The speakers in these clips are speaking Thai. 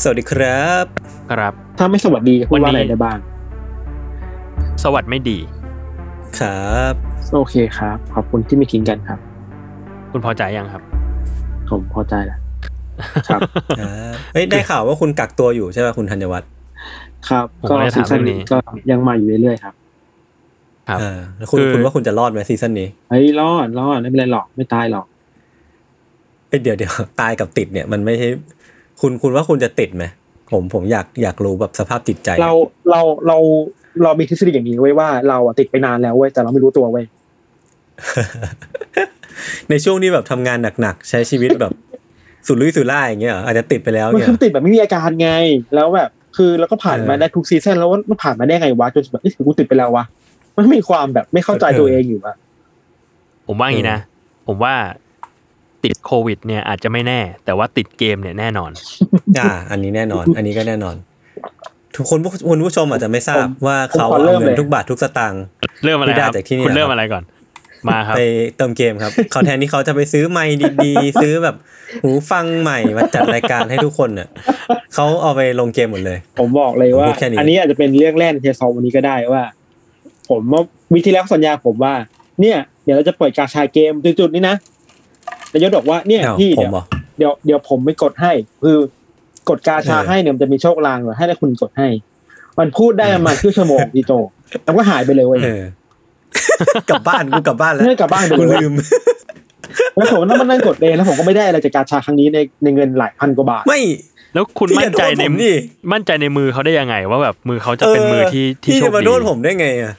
สวัสดีครับ ครับ ถ้าไม่สวัสดีจะพูดว่าอะไรได้บ้าง สวัสดีไม่ดี ครับ โอเคครับ ขอบคุณที่ไม่ทิ้งกันครับ คุณพอใจยังครับ ผมพอใจแล้วครับครับเฮ้ยได้ข่าวว่าคุณกักตัวอยู่ใช่ไหมคุณธัญวัฒน์ครับผมก็ไม่ได้ซีถามซั่นเรื่องนี้นี้ก็ยังมาอยู่เรื่อยๆครับครับอ่าแล้วคุณคือคุณว่าคุณจะรอดไหมซีซั่นนี้เฮ้ยรอดรอดไม่เป็นไรหรอกไม่ตายหรอกเอ้ยเดี๋ยวเดี๋ยวตายกับติดเนี่ยมันไม่ใช่ คุณคุณว่าคุณจะติดไหมผมผมอยากอยากรู้แบบสภาพจิตใจ เราเราเราเรามีทฤษฎีอย่างนี้ไว้ว่าเราอะติดไปนานแล้วเว้ยแต่เราไม่รู้ตัวเว้ยในช่วงที่แบบทำงานหนักๆใช้ชีวิตแบบสุดลุยสุดล่ายอย่างเงี้ยเหรออาจจะติดไปแล้วมันเนี่ยคือติดแบบไม่มีอาการไง แล้วแบบ คือเราก็ผ่านมาเออได้ทุกซีซั่นแล้วว่ามันผ่านมาได้ไงวะจนแบบเอ้ยกูติดไปแล้ววะมันมีความแบบไม่เข้าใจตัวเองอยู่อะผมว่าอย่างนี้นะผมว่า ติดโควิด เนี่ยอาจจะไม่แน่ แต่ว่าติดเกมเนี่ยแน่นอน อ่า อันนี้แน่นอน อันนี้ก็แน่นอน ทุกคนผู้คุณผู้ชมอาจจะไม่ทราบว่าเขาเอาเงินทุกบาททุกสตางค์เริ่มอะไรที่ได้ครับจากที่นี่คุณเริ่มนะครับอะไรก่อนมาครับไปเติมเกมครับเขาแทนที่เขาจะไปซื้อไมค์ดีๆ ซื้อแบบหูฟังใหม่มาจัดรายการให้ทุกคนเนี่ยเขาเอาไปลงเกมหมดเลย ผมบอกเลยว่าผมพูดแค่นี้อันนี้อาจจะเป็นเรื่องแรกในเทซอลวันนี้ก็ได้ว่า ผมว่าวิธีแล้วสัญญาผมว่า เนี่ย เดี๋ยวเราจะเปิดกาชาเกมจุดๆนี้นะ นายศบอกว่าเนี่ยอ้าวพี่ผเดี๋มยวเหรอเดี๋ยวเดี๋ยวผมไม่กดให้ คือกดกาชาเออให้เนี่ยมันจะมีโชคลางเหรอให้ได้คุณกดให้ มันพูดได้ประมาณครึ่งชั่วโมงพี่โจแล้วก็หายไปเลยเว้ยเออกลับบ้านกูกลับบ้านแล้วเนื่อกลับบ้านไปกูเลยลืมแล้วผมนั่งมานั่งกดเองแล้วผมก็ไม่ได้อะไรจากกาชาครั้งนี้ในในเงินหลายพันกว่าบาทไม่ แล้วคุณพี่มั่นใจอย่าโทษในผมดิมั่นใจในมือเขาได้ยังไง ว่าแบบมือเขาจะเป็นมือที่ที่พี่โชจะคมาดีโทษผมได้ไงอะ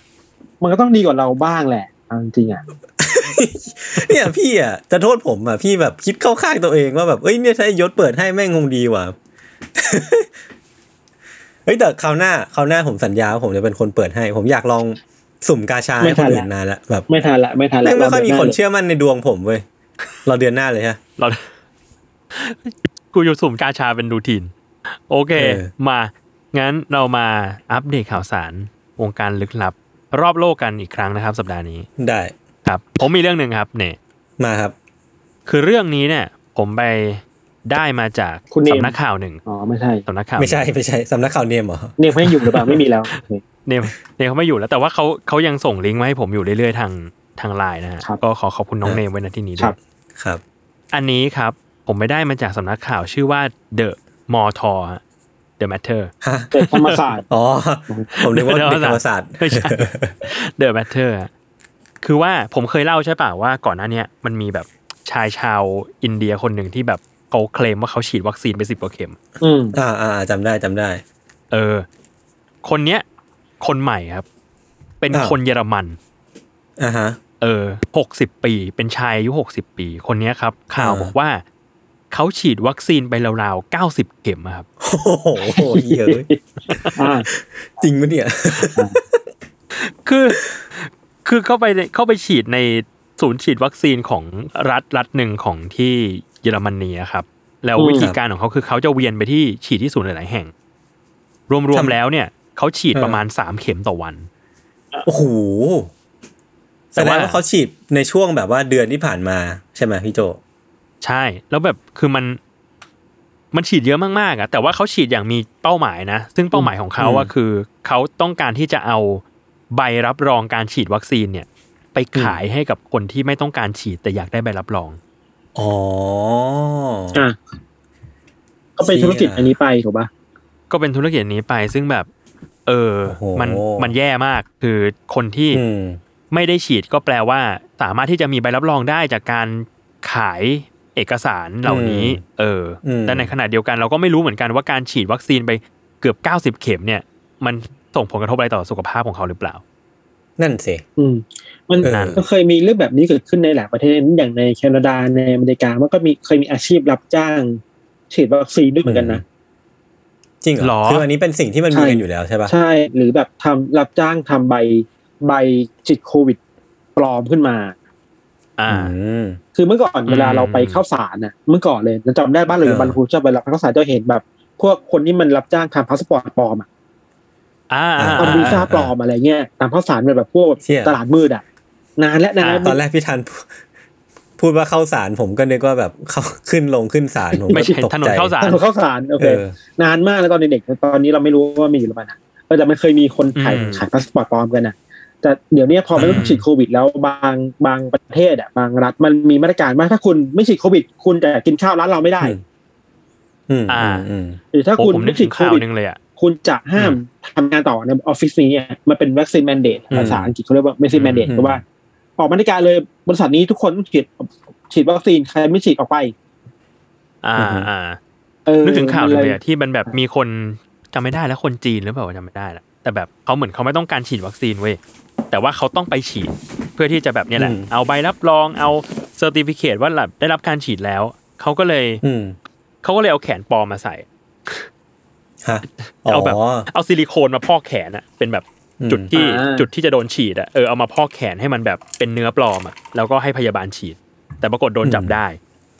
มันก็ต้องดีกว่าเราบ้างแหละ เอาจริงๆอะเนี่ยพี่อะจะโทษผมอะพี่แบบคิดเข้าข้างตัวเองว่าแบบเอ้ยเนี่ยถ้ายศเปิดให้แม่งคงดีว่ะเฮ้ยแต่คราวหน้าคราวหน้าผมสัญญาว่าผมจะเป็นคนเปิดให้ ผมอยากลองสุ่มกาชาให้คนอื่นนานละแบบไม่ทันละไม่ทันละแม่งไม่ค่อยมีคนรดืหาลเชื่อมั่นในดวงผมเว้ยเราเดือนหน้าเลยฮะเรากูอยู่สุ่มกาชาเป็นรูทีนโอเคเออมา งั้นเรามาอัปเดตข่าวสารวงการลึกลับ รอบโลกกันอีกครั้งนะครับ สัปดาห์นี้ได้ครับ ผมมีเรื่องหนึ่งครับ เนี่ยมาครับ คือเรื่องนี้เนี่ย ผมไปได้มาจากคุณเนมสำนักข่าวหนึ่งอ๋อไม่ใช่สำนักข่าวไม่ใช่ไม่ใช่สำนักข่าวเนมเหรอเนี่ยเขายังอยู่หรือเปล่าไม่มีแล้วโอเคเนี่ยเนี่ยเขาไม่อยู่แล้ว แต่ว่าเขาเขายังส่งลิงก์มาให้ผมอยู่เรื่อยๆทางทางไลน์นะฮะครับก็ขอขอบคุณน้องครับเนมไว้ณที่นี้คด้รัวบยครับ อันนี้ครับผมไปได้มาจากสำนักข่าวชื่อว่า The m o r t o r The Matter ฮะเด็กธรรมศาสตร์อ๋อผมนึกว่าเด็กธรรมศาสตร์ไม่ใช่ The Matter อะคือว่าผมเคยเล่าใช่ป่ะว่าก่อนหน้าเนี้ยมันมีแบบชายชาวอินเดียคนหนึ่งที่แบบเขาเคลมว่าเขาฉีดวัคซีนไปสิบกว่าเข็ม อืมอ่าอ่าจำได้จำได้ เออ คนเนี้ย คนใหม่ครับ เป็นอ้าวคนเยอรมันอ่าฮะเออหกสิบปี เป็นชายอายุหกสิบปี คนเนี้ยครับ ข่าวอ่าบอกว่า เขาฉีดวัคซีนไปราวๆเก้าสิบเข็มอะครับ โอ้โหเยอะอ่าจริงปะเนี่ย คือคือเข้าไปในเข้าไปฉีดในศูนย์ฉีดวัคซีนของรัฐรัฐหนึ่งของที่เยอรมนีอะครับ แล้วอืมวิธีการของเขาคือเขาจะเวียนไปที่ฉีดที่ศูนย์หลาย ๆ แห่ง รวมทำๆแล้วเนี่ยเขาฉีดเออประมาณสามเข็มต่อวัน โอ้โหแสแต่ดงว่าว่าเขาฉีดในช่วงแบบว่าเดือนที่ผ่านมาใช่ไหมพี่โจ ใช่ แล้วแบบคือมันมันฉีดเยอะมากๆอะแต่ว่าเขาฉีดอย่างมีเป้าหมายนะ ซึ่งเป้าหมายของเขาอะอืมคือเขาต้องการที่จะเอาใบรับรองการฉีดวัคซีนเนี่ย ไปขายให้กับคนที่ไม่ต้องการฉีดแต่อยากได้ใบรับรองอ๋ออะก็เป็นธุรกิจอันนี้ไปถูกปะก็เป็นธุรกิจนี้ไปซึ่งแบบ เออโอ้โหมันมันแย่มากคือคนที่อืมไม่ได้ฉีดก็แปลว่า สามารถที่จะมีใบรับรองได้จากการขาย เอกสารเหล่านี้ เอออมแต่ในขณะเดียวกันเราก็ไม่รู้เหมือนกันว่าการฉีดวัคซีนไปเกือบเก้าสิบเข็มเนี่ย มันส่งผลกระทบอะไรต่อสุขภาพของเขาหรือเปล่า นั่นสิอืมมันเออมันเคยมีเรื่องแบบนี้เกิดขึ้นในหลายประเทศอย่างในแคนาดาในอเมริกามันก็มีเคยมีอาชีพรับจ้าง ฉีดวัคซีนด้วยเหมือนกันนะจริงเหรหรออคืออันนี้เป็นสิ่งที่มันมีใช่กันอยู่แล้วใช่ปะใช่ หรือแบบทำรับจ้างทำใบใบฉีดโควิดปลอมขึ้นมา อ่าอืมคือเมื่อก่อนอืมเวลาเราไปเข้าสารน่ะเมื่อก่อนเลยเราจำได้บ้านเราอยู่เออบ้านครูชอบไปรับเข้าสารจะเห็นแบบ พวกคนที่มันรับจ้างทำพาสปอร์ตปลอมอะอ่าอ่าทำวีซ่าปลอมอะไรเงี้ยตามข้าวสารเป็นแบบพวกเชี่ยตลาดมืดอะ นานและนานแล้วตอนแรกพี่ทันพูดพูดว่าเข้าสารผมก็นึกว่าแบบเข้าขึ้นลงขึ้นสารผมก็ไม่ใช่ตกถนนใจเข้าสารถนนข้าวสารโอเอเคอนานมากแล้วตอนเด็กๆตอนนี้เราไม่รู้ว่ามีหรือเปล่านะเออแต่มันเคยมีคนขายอืมขายพาสปอร์ตปลอมกันนะ แต่เดี๋ยวนี้พอไม่ต้องอืมฉีดโควิด แล้วบางบางประเทศอะบางรัฐมันมีมาตรการว่าถ้าคุณไม่ฉีดโควิด คุณจะกินข้าวร้านเราไม่ได้อืมอ่าอืมอืมหรือถ้าโอ้คุณผมนึไม่กฉีถึดงโคข่าววิดหนึงเลยอะคุณจะห้ามทำงานต่อในออฟฟิศนี้อะมันเป็นวัคซีนแมนเดตอืมภาษาอังกฤษเขาเรียกว่าวัคซีนแมนเดตอืมเพราะว่า ออกมาตรการเลยบริษัทนี้ทุกคนต้องฉีดฉีดวัคซีนใครไม่ฉีดออกไป อ่าอือฮึอ่าเออนึกถึงข่าวหนึงมัเลยอะที่มันแบบมีคนจำไม่ได้แล้วคนจีนหรือเปล่าจำไม่ได้ละแต่แบบเขาเหมือนเขาไม่ต้องการฉีดวัคซีนเว้ย แต่ว่าเขาต้องไปฉีด เพื่อที่จะแบบเนี้ยแหละอืมเอาใบรับรองเอาเซอร์ติฟิเคตว่าแบบได้รับการฉีดแล้ว เขาก็เลยอืมเขาก็เลยเอาแขนปลอมมาใส่ฮะเอาแบบอ๋อเอาซิลิโคนมาพอกแขนอะเป็นแบบอืมจุดที่อ่าจุดที่จะโดนฉีดอะเออเอามาพอกแขนให้มันแบบเป็นเนื้อปลอมอะแล้วก็ให้พยาบาลฉีด แต่ปรากฏโดนจับได้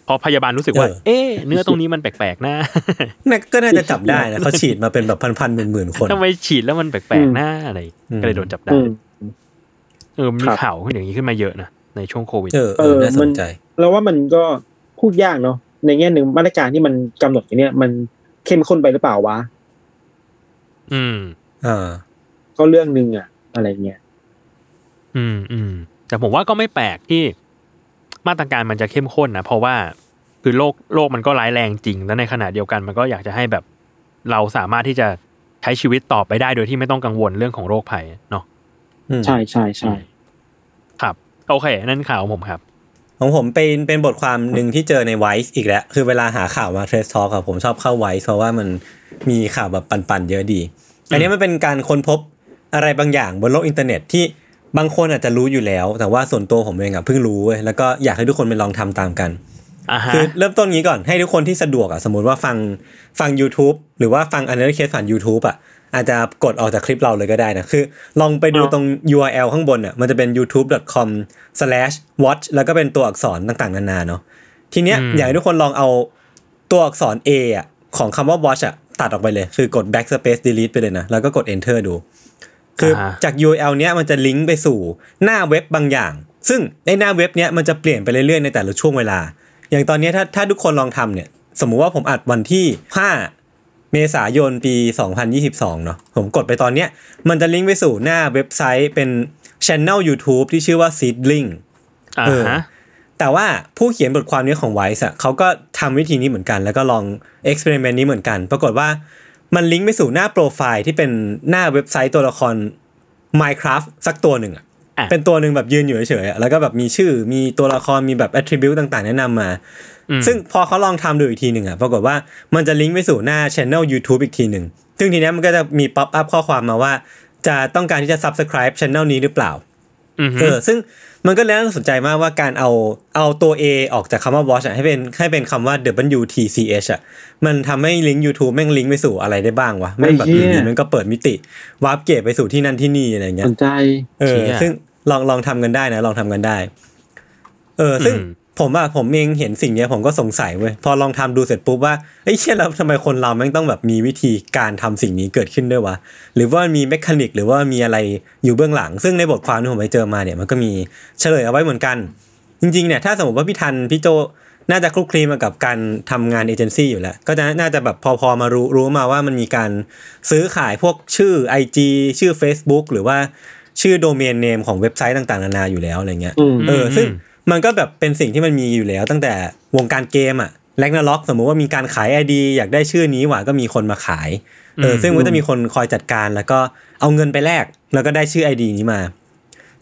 พอพยาบาลรู้สึกว่า เออเอ๊ะเนื้อตรงนี้มันแปลกๆนะน่าก็น่าจะจับได้นะเขาฉีดมาเป็นแบบพันๆหมื่นๆคนทำไมฉีดแล้วมันแปลกๆหน้าอะไรอืมก็เลยโดนจับได้อืม เออมีครับข่าวขึ้นอย่างนี้ขึ้นมาเยอะนะในช่วงโควิด เออเอเอออน่าสมันนใจเราว่ามันก็พูดยากเนาะในแง่หนึ่งมาตรการที่มันกำหนดอย่างเนี้ยมันเข้มข้นไปหรือเปล่าวะอืมอ่าก็เรื่องหนึ่งอะอะไรเงี้ยอืมอืมแต่ผมว่าก็ไม่แปลกที่มาตรการมันจะเข้มข้นนะเพราะว่าคือโลกโลกมันก็ร้ายแรงจริง แล้วในขณะเดียวกันมันก็อยากจะให้แบบ เราสามารถที่จะใช้ชีวิตต่อไปได้โดยที่ไม่ต้องกังวลเรื่องของโรคภัยเนาะอืม ใช่ใช่ใช่ครับโอเค นั่นข่าวของผมครับ ของผมเป็นเป็นบทความหนึ่งที่เจอใน Vice อีกแล้ว คือเวลาหาข่าวมาเทรสทอ l k อะผมชอบเข้า Vice เพราะว่ามันมีข่าวแบบปั่นๆเยอะดี อันนี้มันเป็นการค้นพบอะไรบางอย่างบนโลกอินเทอร์เน็ตที่บางคนอาจจะรู้อยู่แล้ว แต่ว่าส่วนตัวผมเองอะเพิ่งรู้เว้ยแล้วก็อยากให้ทุกคนไปลองทำตามกันอ่าฮะคือเริ่มต้นงี้ก่อนให้ทุกคนที่สะดวกอะสมมติว่าฟังฟัง YouTube หรือว่าฟัง a n a l y Case ผ่าน YouTube อะ อาจจะกดออกจากคลิปเราเลยก็ได้นะ คือ ลองไปดูตรง URL ข้างบนอะมันจะเป็น youtube.com/watch แล้วก็เป็นตัวอักษรต่างๆ นานาเนาะทีเนี้ยอืมอยากให้ทุกคนลองเอาตัวอักษร A อะของคำว่า watch อะตัดออกไปเลย คือกด backspace delete ไปเลยนะ แล้วก็กด enter ดู คืออาฮะจาก URL เนี้ยมันจะลิงก์ไปสู่หน้าเว็บบางอย่าง ซึ่งในหน้าเว็บเนี้ยมันจะเปลี่ยนไปเรื่อยๆในแต่ละช่วงเวลา อย่างตอนเนี้ยถ้าถ้าทุกคนลองทำเนี่ย สมมุติว่าผมอัดวันที่ 5 เมษายนปี 2022 เนาะผมกดไปตอนเนี้ย มันจะลิงก์ไปสู่หน้าเว็บไซต์เป็นช anel YouTube ที่ชื่อว่า Seedling อ่าเออฮะแต่ว่าผู้เขียนบทความนี้ของไวส์อะเขาก็ทำวิธีนี้เหมือนกัน แล้วก็ลองเอ็กซ์เพร์เมนต์นี้เหมือนกัน ปรากฏว่ามันลิงก์ไปสู่หน้าโปรไฟล์ที่เป็นหน้าเว็บไซต์ตัวละคร Minecraft สักตัวหนึ่งอะอะเป็นตัวหนึ่งแบบยืนอยู่เฉยๆอะแล้วก็แบบมีชื่อมีตัวละครมีแบบ attribute ต่างๆ แนะนำมาอืม ซึ่งพอเขาลองทำดูอีกทีหนึ่งอะปรากฏว่ามันจะลิงก์ไปสู่หน้า channel YouTube อีกทีหนึ่งซึ่งทีเนี้ยมันก็จะมี pop-up ข้อความมาว่า จะต้องการที่จะ subscribe channel นี้หรือเปล่าอือฮึเออซึ่งมันก็แล้วน่าสนใจมากว่าการเอาเอาตัว A ออกจากคำว่า watch อะให้เป็นให้เป็นคำว่า WTCH อะมันทำให้ลิงก์ YouTube แม่งลิงก์ไปสู่อะไรได้บ้างวะแม่งแบบอยู่ดีมันก็เปิดมิติwarp gate ไปสู่ที่นั่นที่นี่อะไรเงี้ยสนใจเออเชี่ยซึ่งลองลองทำกันได้นะ ลองทำกันได้ เออ ซึ่ง ผมอะผมเองเห็นสิ่งเนี้ยผมก็สงสัยเว้ยพอลองทำดูเสร็จปุ๊บว่าเอ้ยเชี่ยแล้วทำไมคนเราแม่งต้องแบบมีวิธีการทำสิ่งนี้เกิดขึ้นด้วยวะหรือว่ามี mechanic หรือว่ามีอะไรอยู่เบื้องหลัง ซึ่งในบทความที่ผมไปเจอมาเนี่ยมันก็มีเฉลยเอาไว้เหมือนกัน จริงๆเนี่ยถ้าสมมติว่าพี่ทันพี่โจน่าจะคลุกคลีมากับการทำงานเอเจนซี่อยู่แล้ว ก็จะน่าจะแบบพอๆมารู้รู้มาว่ามันมีการซื้อขายพวกชื่อ IG ชื่อ Facebook หรือว่าชื่อโดเมนเนมของเว็บไซต์ต่างๆนานาอยู่แล้วอะไรเงี้ยอืมเอออืมซึ่ง มันก็แบบเป็นสิ่งที่มันมีอยู่แล้ว ตั้งแต่วงการเกมอะแลกนาล็อกสมมุติว่ามีการขาย ID อยากได้ชื่อนี้หว่าก็มีคนมาขายเออซึ่งมันก็จะมีคนคอยจัดการแล้วก็เอาเงินไปแลกแล้วก็ได้ชื่อ ID นี้มา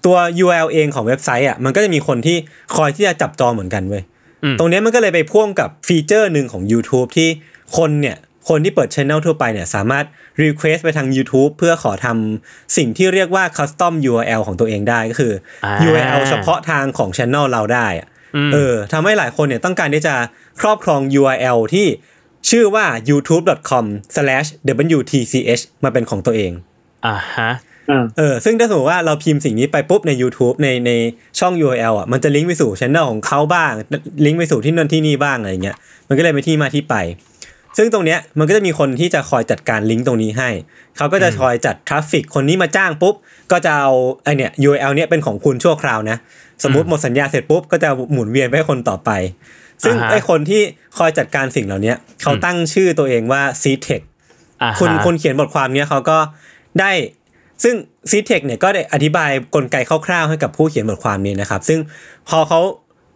ตัว URL เองของเว็บไซต์อะมันก็จะมีคนที่คอยที่จะจับจองเหมือนกันเว้ยอืมตรงเนี้ยมันก็เลยไปพ่วงกับฟีเจอร์หนึ่งของ YouTube ที่คนเนี่ย คนที่เปิด Channel ทั่วไปเนี่ยสามารถ Request ไปทาง YouTube เพื่อขอทำสิ่งที่เรียกว่า Custom URL ของตัวเองได้ก็คืออา URL เฉพาะทางของ Channel เราได้อะมเออทำให้หลายคนเนี่ยต้องการที่จะครอบครอง URL ที่ชื่อว่า youtube.com/wtch มาเป็นของตัวเองอ่าฮะอ่าเออซึ่งถ้าสมมติว่าเราพิมพ์สิ่งนี้ไปปุ๊บใน YouTube ในในช่อง URL อะมันจะลิงก์ไปสู่ช่องของเขาบ้าง ลิงก์ไปสู่ที่นั่นที่นี่บ้างอะไรเงี้ยมันก็เลยเป็นที่มาที่ไป ซึ่งตรงเนี้ยมันก็จะมีคนที่จะคอยจัดการลิงก์ตรงนี้ให้ เขาก็จะคอยจัดทราฟฟิกคนนี้มาจ้างปุ๊บ ก็จะเอาไอเนี่ย URL เนี้ยเป็นของคุณชั่วคราวนะ สมมุติหมดสัญญาเสร็จปุ๊บ ก็จะหมุนเวียนไปให้คนต่อไป ซึ่งอ่าฮะไอคนที่คอยจัดการสิ่งเหล่าเนี้ยเขาตั้งชื่อตัวเองว่า c t e c อ่าฮะคุณคนเขียนบทความเนี้ยเขาก็ได้ซึ่ง c t e c เนี่ยก็ได้อธิบายกลไกคร่าวๆให้กับผู้เขียนบทความนี้นะครับ ซึ่งพอเขา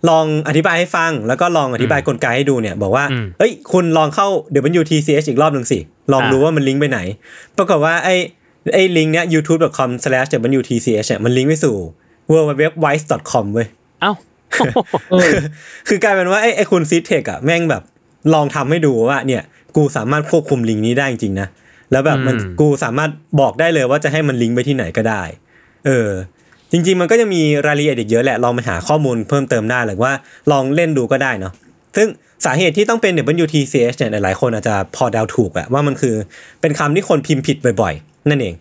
ลองอธิบายให้ฟัง แล้วก็ลองอธิบายกลไกให้ดูเนี่ย บอกว่าอืมเอ้ย คุณลองเข้า WTCH อีกรอบหนึ่งสิ ลองอ่าดูว่ามันลิงก์ไปไหน ปรากฏว่าไอ้ไอ้ลิงก์เนี้ย youtube.com/wtch เนี่ยมันลิงก์ไปสู่ www.wise.com เว้ยเอ้าเออคือกลายเป็นว่าไอ้ไอ้คุณซีเทคอะแม่งแบบลองทำให้ดูว่าเนี่ย กูสามารถควบคุมลิงก์นี้ได้จริงๆนะแล้วแบบมันอืมกูสามารถบอกได้เลยว่าจะให้มันลิงก์ไปที่ไหนก็ได้ เออ จริงๆ มันก็จะมีรายละเอียดอีกเยอะแหละลองไปหาข้อมูลเพิ่มเติมได้หรือว่าลองเล่นดูก็ได้เนาะซึ่งสาเหตุที่ต้องเป็น WTCH เนี่ยหลายๆคนอาจจะพอเดาถูกอะว่ามันคือเป็นคำที่คนพิมพ์ผิดบ่อยๆ นั่นเอง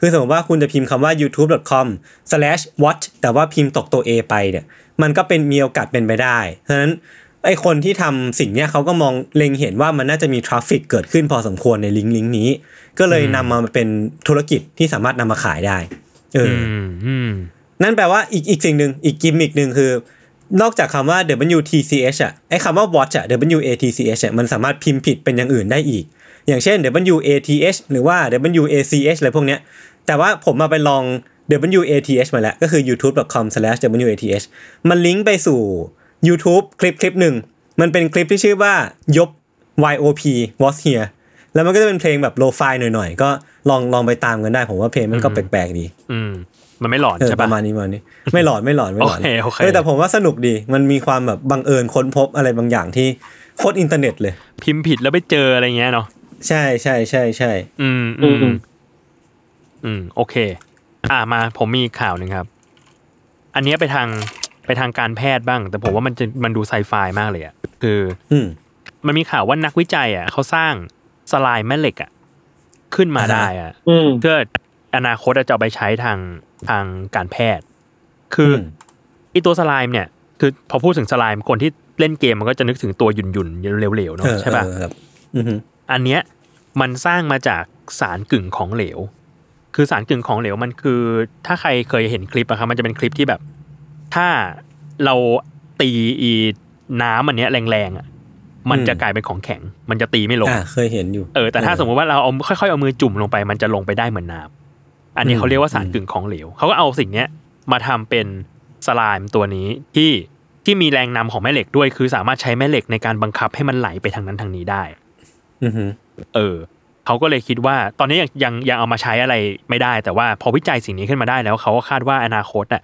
คือสมมติว่าคุณจะพิมพ์คำว่า youtube.com/watch แต่ว่าพิมพ์ตกตัว A ไปเนี่ยมันก็เป็นมีโอกาสเป็นไปได้ฉะนั้นไอ้คนที่ทำสิ่งเนี้ยเขาก็มองเล็งเห็นว่ามันน่าจะมี traffic เกิดขึ้นพอสมควรในลิงก์ลิงก์นี้ ก็เลยนำมาเป็นธุรกิจที่สามารถนำมาขายได้ เอออือมอืมนั่นแปลว่าอีกอีกสิ่งหนึ่งอีกกิมมิกหนึ่งคือนอกจากคำว่า WTCH อะไอ้คำว่า watch อะ WATCH อะมันสามารถพิมพ์ผิดเป็นอย่างอื่นได้อีก อย่างเช่น WATH หรือว่า WACH อะไรพวกเนี้ย แต่ว่าผมมาไปลอง WATH มาแล้ว ก็คือ youtube.com/wath มันลิงก์ไปสู่ YouTube คลิปคลิปหนึ่ง มันเป็นคลิปที่ชื่อว่ายบ YOP was here แล้วมันก็จะเป็นเพลงแบบ lo-fi หน่อยๆ ก็ลองลองไปตามกันได้ผมว่าเพลงมันก็แปลกๆดี อืมมันไม่หลอนเออใช่ปปะระมาณนี้ประมาณนี้ไม่หลอนไม่หลอนไม่หลอนโอเคโอเคแต่ผมว่าสนุกดีมันมีความแบบบังเอิญค้นพบอะไรบางอย่างที่โคตรอินเทอร์เน็ตเลย พิมพ์ผิดแล้วไปเจออะไรเงี้ยเนาะใช่ใช่ใช่ใช่อืมอือืมมอืมอืมโอเค อ่ามาผมมีข่าวหนึ่งครับ อันเนี้ยไปทางไปทางการแพทย์บ้าง แต่ผมว่ามันจะมันดูไซไฟมากเลยอะคือ อืมมันมีข่าวว่านักวิจัยอะเขาสร้าง สลายแม่เหล็กอะขึ้นมาอ่าฮะได้อะอืมเพื่ออนาคตจะเอาไปใช้ทางทางการแพทย์ คืออมไอตัวสไลม์เนี่ย คือพอพูดถึงสไลม์คนที่เล่นเกมมันก็จะนึกถึงตัวหยุ่นหยุ่นๆเหลวๆเอเนาะอใช่ป่ะเออครับอือฮึอันเนี้ยมันสร้างมาจากสารกึ่งของเหลว คือสารกึ่งของเหลวมันคือ ถ้าใครเคยเห็นคลิปอะครับมันจะเป็นคลิปที่แบบ ถ้าเราตีอีน้ำอันเนี้ยแรงๆอะ มันจะกลายเป็นของแข็ง มันจะตีไม่ลงอ่าเคยเห็นอยู่ เออ แต่ถ้าสมมติว่าเราเอาค่อยๆเอามือจุ่มลงไป มันจะลงไปได้เหมือนน้ำอันนี้อืมเขาเรียกว่าสารกึ่งของเหลว เขาก็เอาสิ่งเนี้ยมาทำเป็นสไลม์ตัวนี้ที่ที่มีแรงนำของแม่เหล็กด้วย คือสามารถใช้แม่เหล็กในการบังคับให้มันไหลไปทางนั้นทางนี้ได้อือฮึเออ เขาก็เลยคิดว่า ตอนนี้ยังยังยังเอามาใช้อะไรไม่ได้ แต่ว่าพอวิจัยสิ่งนี้ขึ้นมาได้แล้วเขาก็คาดว่าอนาคตอะ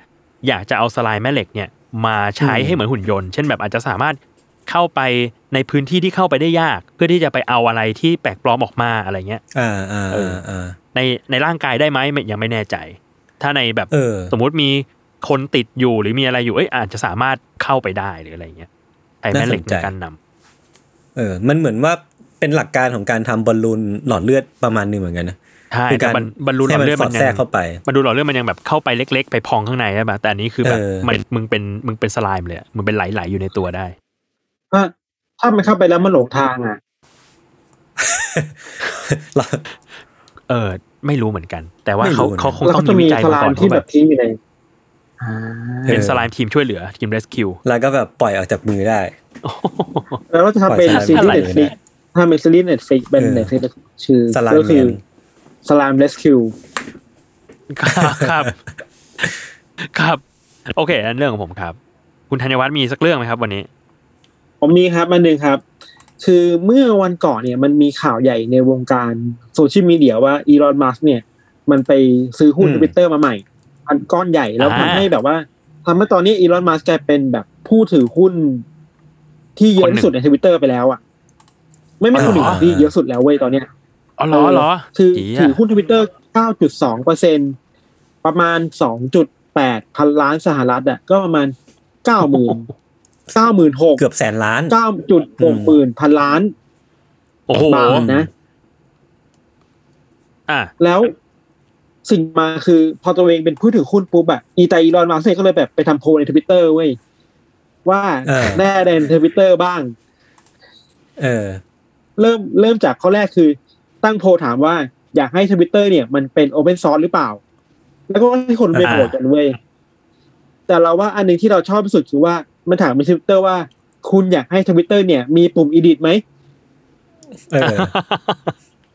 อยากจะเอาสไลด์แม่เหล็กเนี่ยมาใช้ให้เหมือนหุ่นยนต์ เช่นแบบอาจจะสามารถ เข้าไปในพื้นที่ที่เข้าไปได้ยาก เพื่อที่จะไปเอาอะไรที่แปลกปลอมออกมาอะไรเงี้ยอ่าอ่าเออ่าออ่าในในร่างกายได้ไหมไม่ยังไม่แน่ใจ ถ้าในแบบเออสมมุติมีคนติดอยู่หรือมีอะไรอยู่เอ้ยอาจจะสามารถเข้าไปได้หรืออะไรเงี้ยใช้แม่เหล็กในการนำเออ มันเหมือนว่าเป็นหลักการของการทำบอลลูนหลอดเลือดประมาณหนึงเหมือนกันนะใช่คือแต่การบรรบรรลุหลให้อดมันเลือดสอมัดนยัแทรกงเข้าไปบรรลุหลอดเลือดมันยังแบบเข้าไปเล็ก ๆ ไปพองข้างในใช่ป่ะแต่อันนี้คือแบบเออมันมึงเป็นมึงเป็นสไลม์เลยอะมึงเป็นไหลๆอยู่ในตัวได้ ถ้าถ้ามันเข้าไปแล้วมันหลงทางอะเออ ไม่รู้เหมือนกัน แต่ว่าไม่รู้เขาเหมือนกันเขาคงแล้วต้อก็งมีจะมีวิจัยสมาลาก่อมนที่ว่าแบแบบบทิ้งอยู่ในอ่าเป็นสไลม์ทีมช่วยเหลือทีม rescue แล้วก็แบบปล่อยออกจากมือได้ แล้วก็จะทำเป็นปล่อยซีรีส์สลามเน็ตฟลิกถ้าเป็นซีรีส์เน็ตฟลิกเป็นเออเน็ตฟลิกชื่อสลามก็คืแมนสลามเรสคิวครับ ครับครับโอเคนั่นเรื่องของผมครับ คุณธัญวัฒน์มีสักเรื่องไหมครับวันนี้ ผมมีครับอันหนึ่งครับ คือเมื่อวันก่อนเนี่ยมันมีข่าวใหญ่ในวงการโซเชียลมีเดียว่าอีลอนมัสเนี่ย มันไปซื้อหุ้นอืมทวิตเตอร์มาใหม่อันก้อนใหญ่แล้วอ่าทำให้แบบว่าทำให้ตอนนี้อีลอนมัสก์กลายเป็นแบบผู้ถือหุ้น ที่เยอะที่สุดในทวิตเตอร์ไปแล้วอะ ไม่ไม่คนหนึ่งที่เยอะสุดแล้วเว้ยตอนเนี้ยอ๋อเหรอเหรอคือเหี้ยถือหุ้นทวิตเตอร์9.2เปอร์เซ็นต์ประมาณ2.8พันล้านสหรัฐอะก็ประมาณ90,000 96,000 เกือบแสนล้าน9.6หมื่นพันล้านโอ้โหบาทนะ อะแล้วสิ่งมาคือพอตัวเองเป็นผู้ถือหุ้นปุ๊บอะอีตาอีลอนมัสก์ก็เลยแบบไปทำโพลในทวิตเตอร์เว้ย ว่าเออแน่ในทวิตเตอร์บ้าง เออ เริ่มเริ่มจากข้อแรกคือ ตั้งโพลถามว่าอยากให้ทวิตเตอร์เนี่ย มันเป็น open source หรือเปล่า แล้วก็ให้คนไปอ่าโหวตกันเว้ยแต่เราว่าอันหนึ่งที่เราชอบที่สุดคือว่า มันถามในทวิตเตอร์ว่า คุณอยากให้ทวิตเตอร์เนี่ย มีปุ่มอีดิทไหมเออ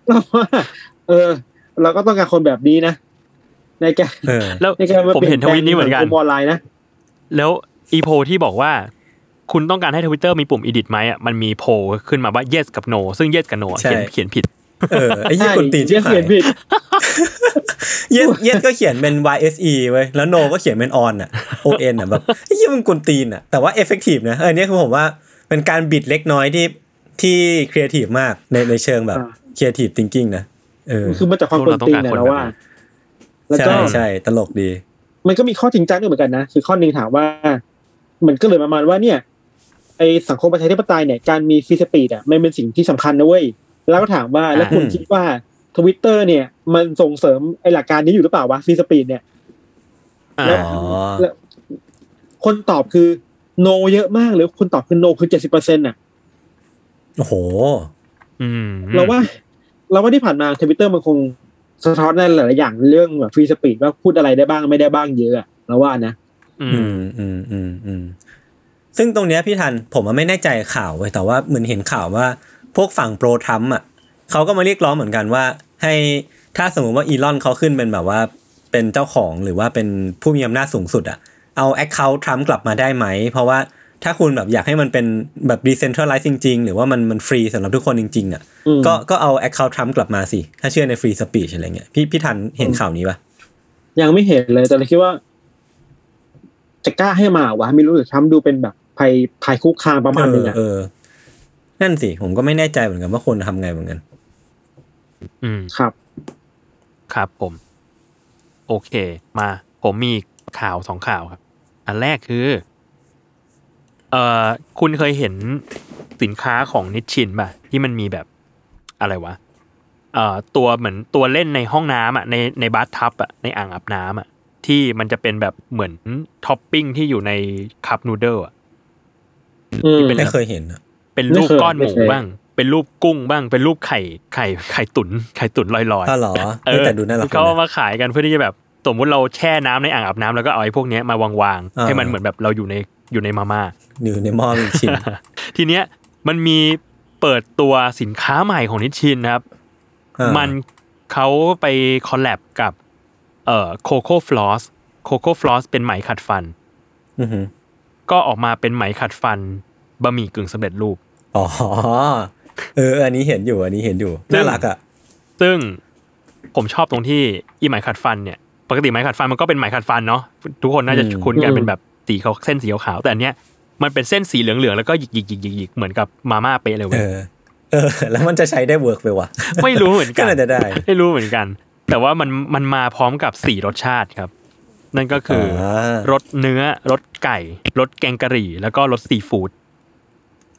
เราว่าเออ เราก็ต้องการคนแบบนี้นะในการเออแล้วในการาผมเห็นทวิตนี้เหมือนกันปลี่ยแปลงสังคออนไลน์นะแล้วอีโพที่บอกว่า คุณต้องการให้ทวิตเตอร์มีปุ่ม edit ไหมอะมันมีโพขึ้นมาว่า yes กับ no ซึ่ง yes กับ no อะใช่เขียนเขียนผิด เออไอ้ยี่คนตีนชิบหาเขียยนผิดเยสเยสก็เขียนเป็น YSE เว้ยแล้ว no ก็เขียนเป็น on อะ on อะแบบไอ้เหี้ยมันกวนตีนอะแต่ว่า effective นะเออเนี่ยคือผมว่าเป็นการบิดเล็กน้อยที่ที่ creative มากในในเชิงแบบอ่า creative thinking นะเออคือมาจากความพคววกรเราตีนต้องการนะคนเราว่าแบบนี้แล้วก็ใช่ใช่ตลกดี มันก็มีข้อจริงจังด้วยเหมือนกันนะคือข้อหนึ่งถามว่า มันก็เลยประมาณว่าเนี่ยไอสังคมประชาธิปไตยเนี่ยการมี free speech อะมันเป็นสิ่งที่สำคัญนะเว้ย แล้วก็ถามว่าแล้วคุณอืมคิดว่าทวิตเตอร์เนี่ย มันส่งเสริมไอหลักการนี้อยู่หรือเปล่าวะ free speech เนี่ยอ่าแล้วอ๋อแล้วคนตอบคือ no เยอะมากเลยคนตอบคือ no คือเจ็ดสิบเปอร์เซ็นต์อะโอ้โหอืมเราว่า เราว่าที่ผ่านมาทวิตเตอร์มันคงสะท้อนในหลายๆอย่างเรื่องแบบ free speech ว่าพูดอะไรได้บ้างไม่ได้บ้างเยอะอะเราว่านะอือืมมอืมอืมอืมซึ่งตรงเนี้ยพี่ทันผมอะไม่แน่ใจข่าวเว้ยแต่ว่าเหมือนเห็นข่าวว่า พวกฝั่ง pro ทรัมป์อะเขาก็มาเรียกร้องเหมือนกันว่า ให้ถ้าสมมติว่าอีลอนเขาขึ้นเป็นแบบว่าเป็นเจ้าของหรือว่าเป็นผู้มีอำนาจสูงสุดอะเอา account ทรัมป์กลับมาได้ไหม เพราะว่าถ้าคุณแบบอยากให้มันเป็นแบบ decentralized จริง ๆ หรือว่ามันมันฟรีสำหรับทุกคนจริง ๆ อะอืมก็ก็เอา account ทรัมป์กลับมาสิ ถ้าเชื่อใน free speech อะไรเงี้ยพี่พี่ทันเห็นข่าวนี้ปะยังไม่เห็นเลย แต่เราคิดว่า จะกล้าให้มาวะไม่รู้หรือทำดูเป็นแบบภัยภัยคุกคามประมาณหนึงเออะอเออ นั่นสิ ผมก็ไม่แน่ใจเหมือนกันว่าคนทำไงเหมือนกัน อืมครับ ครับผม โอเค มา ผมมีข่าวสองข่าวครับ อันแรกคือ เอ่อ คุณเคยเห็นสินค้าของนิชชินป่ะ ที่มันมีแบบอะไรวะ เอ่อ ตัวเหมือนตัวเล่นในห้องน้ำอะในในบาร์ทับอะในอ่างอาบน้ำอะที่มันจะเป็นแบบเหมือนท็อปปิ้งที่อยู่ใน Cup Noodle อะอืมเป็นไม่เคยเห็นอะ เป็นรูปไม่เคยก้อนหมูไม่เคยบ้าง เป็นรูปกุ้งบ้าง เป็นรูปไข่ไข่ไข่ตุนไข่ตุนลอยๆถ้าหรอเอเฮ้ยอแต่ดูน่ารักเขาเอานะมาขายกันเพื่อที่จะแบบสมมติเราแช่น้ำในอ่างอาบน้ำแล้วก็เอาไอ้พวกเนี้ยมาวางๆอ่าให้มันเหมือนแบบเราอยู่ในอยู่ในมาม่าอยู่ในหม้อเป็นชิ้นทีเนี้ยมันมีเปิดตัวสินค้าใหม่ของนิชชินนะครับอ่ามันเขาไปคอลแลบกับเอ่อโคโค่ฟลอสโคโค่ฟลอสเป็นไหมขัดฟันอือหือก็ออกมาเป็นไหมขัดฟัน บะหมี่กึ่งสำเร็จรูปอ๋อเออ อันนี้เห็นอยู่ อันนี้เห็นอยู่ซึ่งน่ารักอะซึ่งผมชอบตรงที่อีไหมขัดฟันเนี่ยปกติไหมขัดฟันมันก็เป็นไหมขัดฟันเนาะทุกคนน่าจะอืมคุ้นกันอืมเป็นแบบสีเขาเส้นสีขาวๆแต่อันเนี้ยมันเป็นเส้นสีเหลืองๆแล้วก็หยิกหยิกหยิกหยิกหยิกเหมือนกับมาม่าเป๊ะเลยเอเว้ยอเออ แล้วมันจะใช้ได้ work ไปวะไม่รู้เหมือนกัก็นน่าจะได้ ไม่รู้เหมือนกัน แต่ว่ามันมันมาพร้อมกับสี่รสชาติครับ นั่นก็คืออ่ารสเนื้อรสไก่รสแกงกะหรี่ แล้วก็รสซีฟู้ด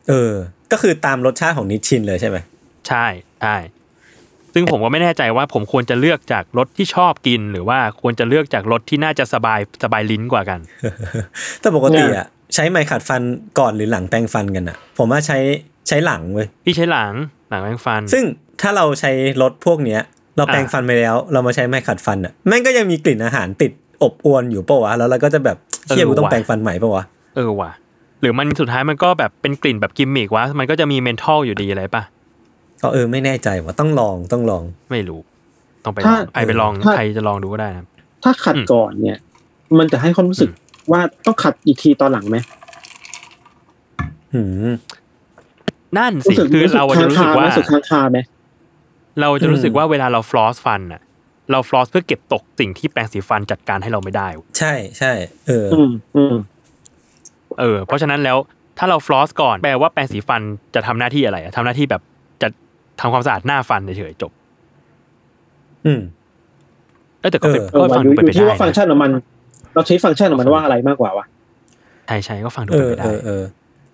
เออ ก็คือตามรสชาติของนิชชินเลยใช่ไหมใช่ใช่ซึ่งผมก็ไม่แน่ใจว่าผมควรจะเลือกจากรสที่ชอบกิน หรือว่าควรจะเลือกจากรสที่น่าจะสบายสบายลิ้นกว่ากัน แต่ปกติอะใช้ไม้ขัดฟันก่อนหรือหลังแปรงฟันกันอะ ผมว่าใช้ใช้หลังเว้ยพี่ใช้หลังหลังแปรงฟัน ซึ่งถ้าเราใช้รสพวกเนี้ย เราแปรงฟันไปแล้ว เรามาใช้ไม้ขัดฟันอะแม่งก็ยังมีกลิ่นอาหารติดอบอวลอยู่ปะวะแล้วเราก็จะแบบเชี่ยกูต้องแปรงฟันใหม่ปะวะเออว่ะ หรือมันสุดท้ายมันก็แบบเป็นกลิ่นแบบกิมมิกวะมันก็จะมีเมนทอลอยู่ดีอะไรปะก็เออไม่แน่ใจว่าต้องลองต้องลองไม่รู้ ต้องไปลองถ้าใครไปลองถ้าใครจะลองดูก็ได้นะครับถ้าขัดอืมก่อนเนี่ย มันจะให้ความรู้สึกว่าต้องขัดอีกทีตอนหลังไหมหืมนั่นรู้สิสึกคือเราจะรู้สึกว่ารู้สึกค้างคาไหมเราจะรู้สึกว่าเวลาเราฟลอสฟันอะเราฟลอสเพื่อเก็บตกสิ่งที่แปรงสีฟันจัดการให้เราไม่ได้ ใช่ใช่เอออืมอืม เออเพราะฉะนั้นแล้วถ้าเราฟลอสก่อนแปลว่าแปรงสีฟันจะทำหน้าที่อะไรอะทำหน้าที่แบบจะทำความสะอาดหน้าฟันเฉยๆจบ อืมเออแต่ก็เป็นเออเออก็มันฟังอดูยู่เป็นอไปยู่ที่ได้ว่าฟังก์ชันของมัน เราใช้ฟังก์ชันของมันว่าอะไรมากกว่าวะใช่ใช่ก็ฟังดูเอเป็นอไปเอได้อเออ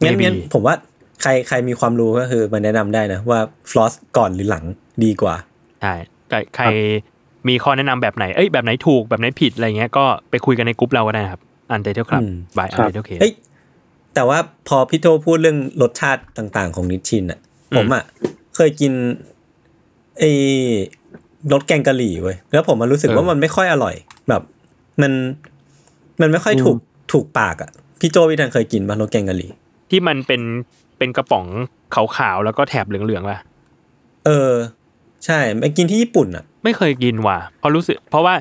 งั้น Maybe งั้นผมว่าใครใครมีความรู้ก็คือมาแนะนำได้นะว่าฟลอสก่อนหรือหลังดีกว่าใช่ใครใครมีข้อแนะนำแบบไหน เอ้ยแบบไหนถูกแบบไหนผิดอะไรเงี้ยก็ไปคุยกันในกลุ่มเราก็ได้นะครับ อันเดอร์ครับอืมบายอันครับเดอร์เคเอ้ย แต่ว่าพอพี่โทพูดเรื่องรสชาติต่างๆ ของนิชชินอะอืมผมอะเคยกินไอ้รสแกงกะหรี่เว้ยแล้วผมมันรู้สึกว่ามันไม่ค่อยอร่อย แบบ มันมันไม่ค่อยถูกถูกปากอะพี่โจพี่ทันเคยกินป่ะรสแกงกะหรี่ที่มันเป็นเป็นกระป๋องขาวๆแล้วก็แถบเหลืองๆป่ะเออ ใช่ไปกินที่ญี่ปุ่นอะ ไม่เคยกินว่ะเพราะรู้สึก เพราะว่า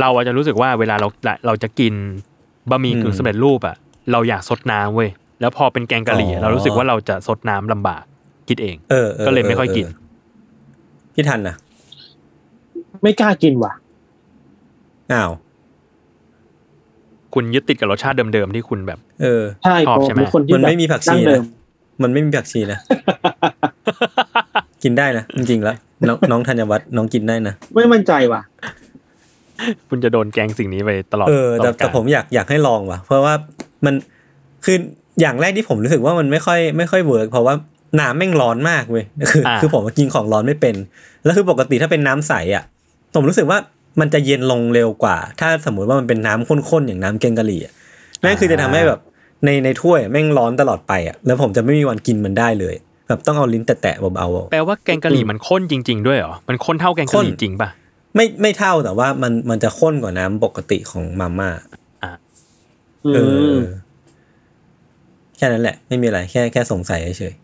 เราอาจจะรู้สึกว่าเวลาเราเราจะกินบะหมี่กึ่งสำเร็จรูปอะ เราอยากซดน้ำเว้ยแล้วพอเป็นแกงกะหรี่อะอ๋อเรารู้สึกว่าเราจะซดน้ำลำบากคิดเองเออออก็เลยไม่ค่อยกินเพี่ทันนะไม่กล้ากินว่ะอ้าวคุณยึดติดกับรสชาติเดิมๆที่คุณแบบ เออใช่ชอบผมใช่ไหมเป็นคนที่มันแบบไม่มีผักชีดั้งเดินะมมันไม่มีผักชีนะกินได้นะจริงๆแล้วน้องน้องธัญวัฒน์น้องกินได้นะไม่มั่นใจว่ะ คุณจะโดนแกงสิ่งนี้ไปตลอดเออแต่ลดแต่กาลผมอยากอยากให้ลองว่ะ เพราะว่า มันคืออย่างแรกที่ผมรู้สึกว่ามันไม่ค่อยไม่ค่อย work เพราะว่าน้ำแม่งร้อนมากเว้ยคืออาคือผมกินของร้อนไม่เป็น แล้วคือปกติถ้าเป็นน้ำใสอะผมรู้สึกว่ามันจะเย็นลงเร็วกว่า ถ้าสมมุติว่ามันเป็นน้ำข้นๆอย่างน้ำแกงกะหรี่อะแม่งคือจะทำให้แบบในในถ้วยแม่งร้อนตลอดไปอะแล้วผมจะไม่มีวันกินมันได้เลยแบบต้องเอาลิ้นแตะๆเบาๆแปลว่าแกงกะหรี่มันข้นจริง ๆด้วยเหรอมันข้นเท่าแกงกะหรี่ข้นจริงป่ะไม่ไม่เท่าแต่ว่ามันมันจะข้นกว่าน้ำปกติของมาม่าอื เอมอแค่นั้นแหละ ไม่มีอะไรแค่แค่สงสัยเฉย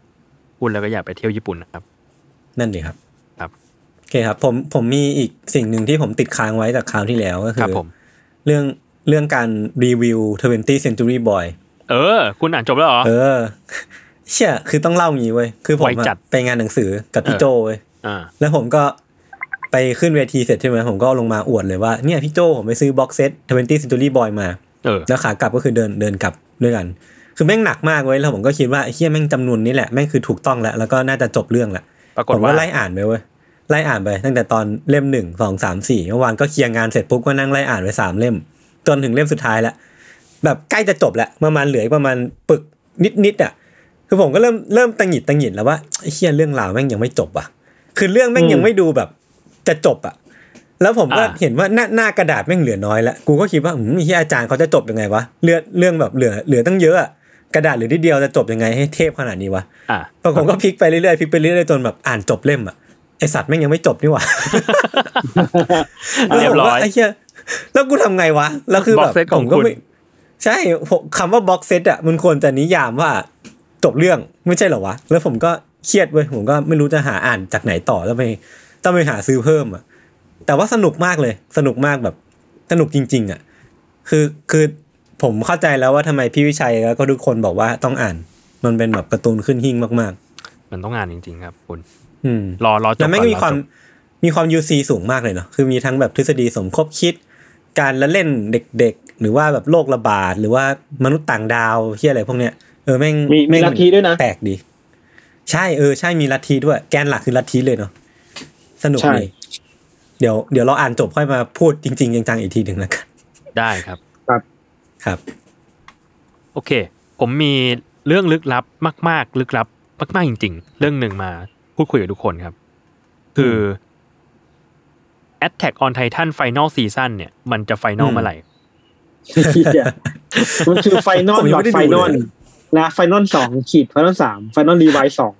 พูดแล้วก็อยากไปเที่ยวญี่ปุ่นนะครับๆนั่นดีครับ ครับโอเคครับ ผมผมมีอีกสิ่งหนึ่งที่ผมติดค้างไว้จากคราวที่แล้วก็คคืรับอผม เรื่องเรื่องการรีวิว 20th Century Boy เออ คุณอ่านจบแล้วเหรอ เออ เชี่ยคือต้องเล่างี้เว้ยคือผมไวอะจัดไปงานหนังสือกับพี่เออ โจเว้ย อ่า แล้วผมก็ไปขึ้นเวทีเสร็จใช่ไหมผมก็ลงมาอวดเลยว่าเนี่ยพี่โจผมไปซื้อบ็อกเซต 20th Century Boy มาเออ แล้วขากลับก็คือเดินเดินกลับด้วยกัน คือแม่งหนักมากเว้ยแล้วผมก็คิดว่าไอ้เฮียแม่งจำนวนนี้แหละแม่งคือถูกต้องแล้วแล้วก็น่าจะจบเรื่องแหละปรากฏผมว่าก็ไล่อ่านไปเว้ยไล่อ่านไป ตั้งแต่ตอนเล่มหนึ่งสองสามสี่เมื่อวานก็เคลียร์งานเสร็จปุ๊บก็นั่งไล่อ่านไปสามเล่ม จนถึงเล่มสุดท้ายแล้วแบบใกล้จะจบแล้วประมาณเหลืออีกประมาณปึกนิดนิดๆอะคือผมก็เริ่มเริ่มตังหงิดตังหงิดแล้วว่าไอ้เฮียเรื่องราวแม่งยังไม่จบอะ คือเรื่องแม่งยังไม่ดูแบบ จะจบอะ แล้วผมก็อ่าเห็นว่าหน้าหน้ากระดาษแม่งเหลือน้อยแล้วกูก็คิดว่าอืมที่อาจารย์เขาจะจบยังไงวะเรื่องเรื่องแบบเหลือเหลือตั้งเยอะอะกระดาษเหลือนิดเดียวจะจบยังไงให้เทพขนาดนี้วะอ่าปรากฏก็พลิกไปเรื่อยๆพลิกไปเรื่อยๆจนแบบอ่านจบเล่มอะไอสัตว์แม่งยังไม่จบนี่หว่าเรียบร้อยแล้วผมว่าไอ้เหี้ยแล้วกูทำไงวะแล้วคือแบบ Box set ของผมก็คุณไม่ใช่ผมคำว่า box set อะมันควรจะนิยามว่าจบเรื่องไม่ใช่เหรอวะ แล้วผมก็เครียดเว้ยผมก็ไม่รู้จะหาอ่านจากไหนต่อต้องไปต้องไปหาซื้อเพิ่มอะ แต่ว่าสนุกมากเลย สนุกมากแบบสนุกจริง ๆ อะ คือคือผมเข้าใจแล้วว่าทำไมพี่วิชัยแล้วก็ทุกคนบอกว่าต้องอ่าน มันเป็นแบบการ์ตูนขึ้นหิ้งมากมันต้องอ่านจริง ๆ ครับ คุณๆอืมรอรอจบแล้วแม่งก่อนมีความรอจบมีความ juicy สูงมากเลยเนาะคือมีทั้งแบบทฤษฎีสมคบคิด การละเล่นเด็กๆ หรือว่าแบบโรคระบาดหรือว่ามนุษย์ต่างดาวที่อะไรพวกเนี้ยเออแม่งมีมีแม่งลัทธิด้วยนะแปลกดี ใช่เออใช่มีลัทธิด้วย แกนหลักคือลัทธิเลยเนาะสนุกใช่ดี เดี๋ยวเดี๋ยวเราอ่านจบค่อยมาพูดจริงๆจังๆอีกทีหนึ่งแล้วกันได้ครับครับ โอเค ผมมีเรื่องลึกลับมาก ๆ ลึกลับ มาก ๆ จริง ๆ เรื่องหนึ่งมาพูดคุยกับทุกคนครับ คือ Attack on Titan Final Season เนี่ย มันจะไฟนอลอืมเมื่อไหร่เหี้ยมันคือไฟนอลผมยังดอไม่ทได้ไฟดูนอลเลยนะไฟนอลสองขีดไฟนอลสามไฟนอลรีไวซ์สอง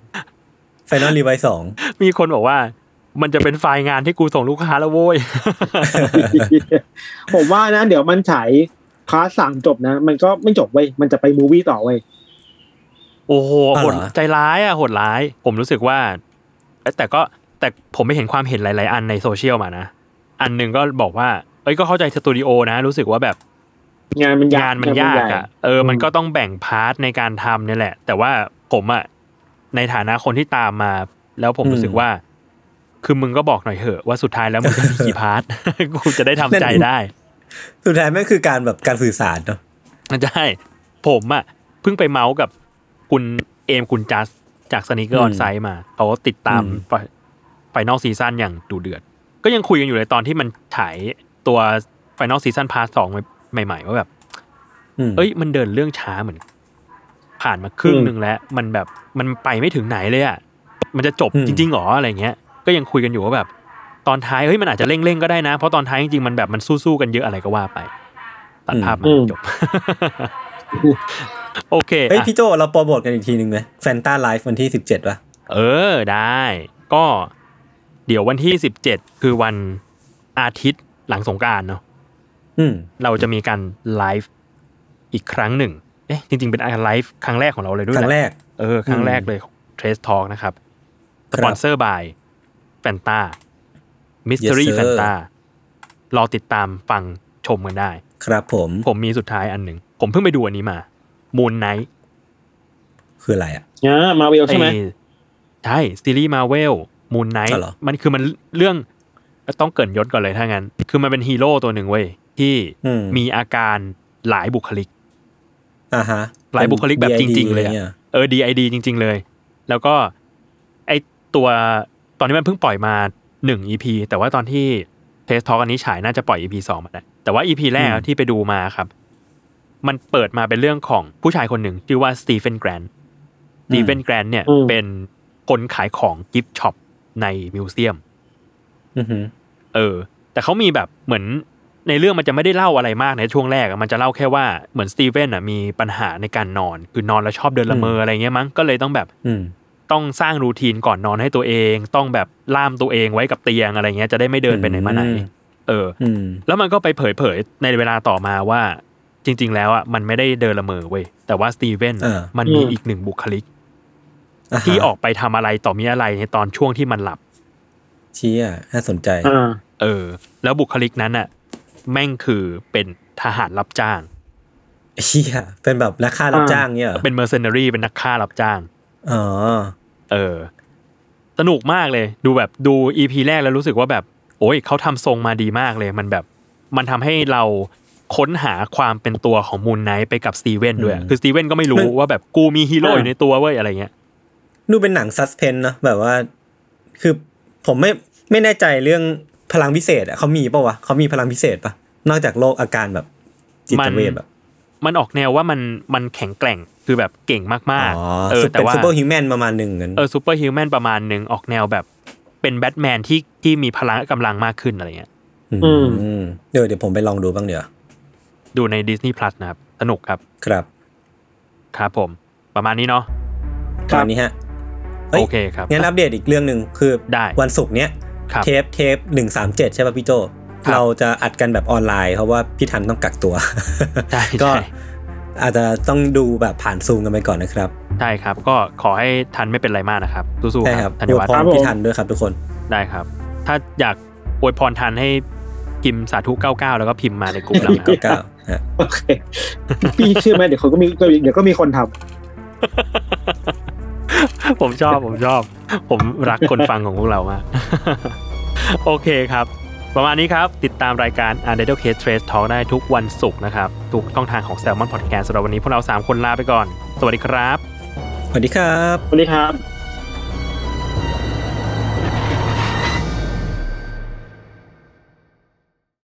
ไฟนอลรีไวสองมีคนบอกว่า มันจะเป็นไฟล์งานที่กูส่งลูกค้าแล้วโว้ย ผมว่านะ เดี๋ยวมันฉายพาร์ทสามจบนะ มันก็ไม่จบเว้ย มันจะไปมูวี่ต่อเว้ย โอ้โหอ๋อโหเหรดอใจร้ายอะโหดร้าย ผมรู้สึกว่าเอ้ยแต่ก็แต่ผมไม่เห็นความเห็นหลาย ๆ อันในโซเชียลมานะ อันหนึ่งก็บอกว่า เอ้ยก็เข้าใจสตูดิโอนะ รู้สึกว่าแบบ งานมันยากงานมันยากอะเออ มันก็ต้องแบ่ง part ในการทำเนี่ยแหละ แต่ว่าผมอะในฐานะคนที่ตามมา แล้วผมรู้สึกว่า คือมึงก็บอกหน่อยเถอะว่าสุดท้ายแล้วมึงจะมีกี่ part กูจะได้ทำใจได้ สุดท้ายแม่งคือการแบบการสื่อสารเนาะใช่ผมอะเพิ่งไปเมาท์กับคุณเอมคุณจัสจาก Sneaker Onsite มาเขาติดตาม final season อย่างดุเดือด ก็ยังคุยกันอยู่เลยตอนที่มันฉายตัว final season part สองใหม่ ๆ ว่าแบบอืมเอ้ย มันเดินเรื่องช้าเหมือน ผ่านมาครึ่งหนึ่งแล้ว มันแบบมันไปไม่ถึงไหนเลยอะมันจะจบอืมจริงๆหรออะไรเงี้ย ก็ยังคุยกันอยู่ว่าแบบ ตอนท้ายเฮ้ยมันอาจจะเร่งๆก็ได้นะ เพราะตอนท้ายจริงๆมันแบบมันสู้ๆกันเยอะอะไรก็ว่าไปตัดภาพมาจบโอเคเฮ้ยอะพี่โจเราโปรโมทกันอีกทีหนึ่งไหม Fanta live วันที่สิบเจ็ดป่ะ เออได้ ก็เดี๋ยววันที่สิบเจ็ดคือวันอาทิตย์หลังสงกรานต์เนาะอืมเราจะมีการไลฟ์อีกครั้งหนึ่ง เอ๊ะจริง ๆ เป็นไลฟ์ครั้งแรกของเราเลยด้วยครั้งแหละแรก เออ ครั้งแรกเลยเทรสทอ l k นะครับครัสบปอนเซอร์บาย แฟนตามิส t ต r รี่ Yes, แฟ sir นตารอติดตามฟังชมกันได้ ครับผม ผมมีสุดท้ายอันหนึ่ง ผมเพิ่งไปดูอันนี้มา Moon Knight คืออะไรอะอ่ามาเวลใช่ไหมใช่ซีรีส์ Marvel Moon Knight อ๋อเหรอมันคือมันเรื่องต้องเกริ่นย่อก่อนเลยถ้างั้น คือมันเป็นฮีโร่ตัวหนึ่งเว้ย ที่อืมมีอาการหลายบุคลิกอ่าฮะหลายบุคลิกแบบจริง ๆ เลยอะอะเออ DID จริง ๆ เลย แล้วก็ไอ้ตัวต อนนี้มันเพิ่งปล่อยมาหนึ่ง EP แต่ว่าตอนที่ Trash Talk อันนี้ฉายน่าจะปล่อย EP สองมาแล้วแต่ว่า EP แรกที่ไปดูมาครับ มันเปิดมาเป็นเรื่องของผู้ชายคนหนึ่งชื่อว่า Steven Grant Steven Grant เนี่ยอืมเป็นคนขายของ gift shop ใน museum อือหือเออ แต่เขามีแบบเหมือนในเรื่องมันจะไม่ได้เล่าอะไรมากในช่วงแรกอะมันจะเล่าแค่ว่าเหมือนสตีเฟนอะมีปัญหาในการนอน คือนอนแล้วชอบเดินละเมออะไรเงี้ยมั้งก็เลยต้องแบบอืม ต้องสร้างรูทีนก่อนนอนให้ตัวเอง ต้องแบบล่ามตัวเองไว้กับเตียงอะไรเงี้ยจะได้ไม่เดินไปไหนมาไหนอืมเอออืมแล้วมันก็ไปเผยเผยในเวลาต่อมาว่า จริง ๆ แล้วอะมันไม่ได้เดินละเมอเว้ยแต่ว่าสตีเวนเออมันมีอืมอีกหนึ่งบุคลิกาฮะที่ออกไปทำอะไรต่อมีอะไรในตอนช่วงที่มันหลับเชี้อะน่าสนใจอ่าเออ แล้วบุคลิกนั้นอะ แม่งคือเป็นทหารรับจ้างเชี่ยเป็นแบบนักฆ่ารับอ่าจ้างเนี่ยเหรอเป็นเมอร์เซน a รีเป็นนักฆ่ารับจ้าง อ๋อเออ สนุกมากเลย ดูแบบดู EP แรกแล้วรู้สึกว่าแบบ โอ้ยเขาทำทรงมาดีมากเลย มันแบบ มันทำให้เราค้นหาความเป็นตัวของ Moon Knight ไปกับ Steven ด้วยอืมคือ Steven ก็ไม่รู้ว่าแบบกูมีฮีโร่อยู่ในตัวเว้ยอะไรเงี้ยดูเป็นหนัง suspense เนอะแบบว่า คือผมไม่ไม่แน่ใจเรื่องพลังพิเศษอะเขามีปะวะเขามีพลังพิเศษปะนอกจากโรคอาการแบบจิตเวชแบบ มันออกแนวว่ามันมันแข็งแกร่ง คือแบบเก่งมากอ๋อๆเออสุดแต่เป็นว่า superhuman ประมาณหนึ่งกันเออ superhuman ประมาณหนึ่งออกแนวแบบเป็นแบทแมนที่ที่มีพลังกำลังมากขึ้นอะไรเงี้ยอืมมเดี๋ยวเดี๋ยวผมไปลองดูบ้างเดี๋ยวดูใน Disney Plus นะครับ สนุกครับ ครับ ครับผม ประมาณนี้เนาะครับตอนนี้ฮะฮ้ยโอเคครับงั้นอัปเดตอีกเรื่องหนึ่งคือได้วันศุกร์เนี้ยครับเทปเทปหนึ่งสามเจ็ดใช่ป่ะพี่โจครับเราจะอัดกันแบบออนไลน์เพราะว่าพี่ทันต้องกักตัวใช่ก็ใช่ อาจจะต้องดูแบบผ่านซูมกันไปก่อนนะครับใช่ครับ ก็ขอให้ทันไม่เป็นไรมากนะครับสู้ใช่ๆคครัรับบธัญอวยวัฒพรน์พี่ทันด้วยครับทุกคนได้ครับ ถ้าอยากอวยพรทันให้พิมพ์สาธุ 99 แล้วก็พิมพ์มาในกลุ่มเรานะครับเก้าฮะโอเคพี่เชื่อไหมเดี๋ยวเขาก็มีเดี๋ยวก็มีคนทำผมชอบผมชอบ ผมรักคนฟังของพวกเรามากโอเคครับ ประมาณนี้ครับ ติดตามรายการ u n d e r t a l e Case Trace Talk ได้ทุกวันศุกร์นะครับ ทุกช่องทางของ Salmon Podcast สำหรับวันนี้พวกเรา 3 คนลาไปก่อน สวัสดีครับ สวัสดีครับ สวัสดีครับ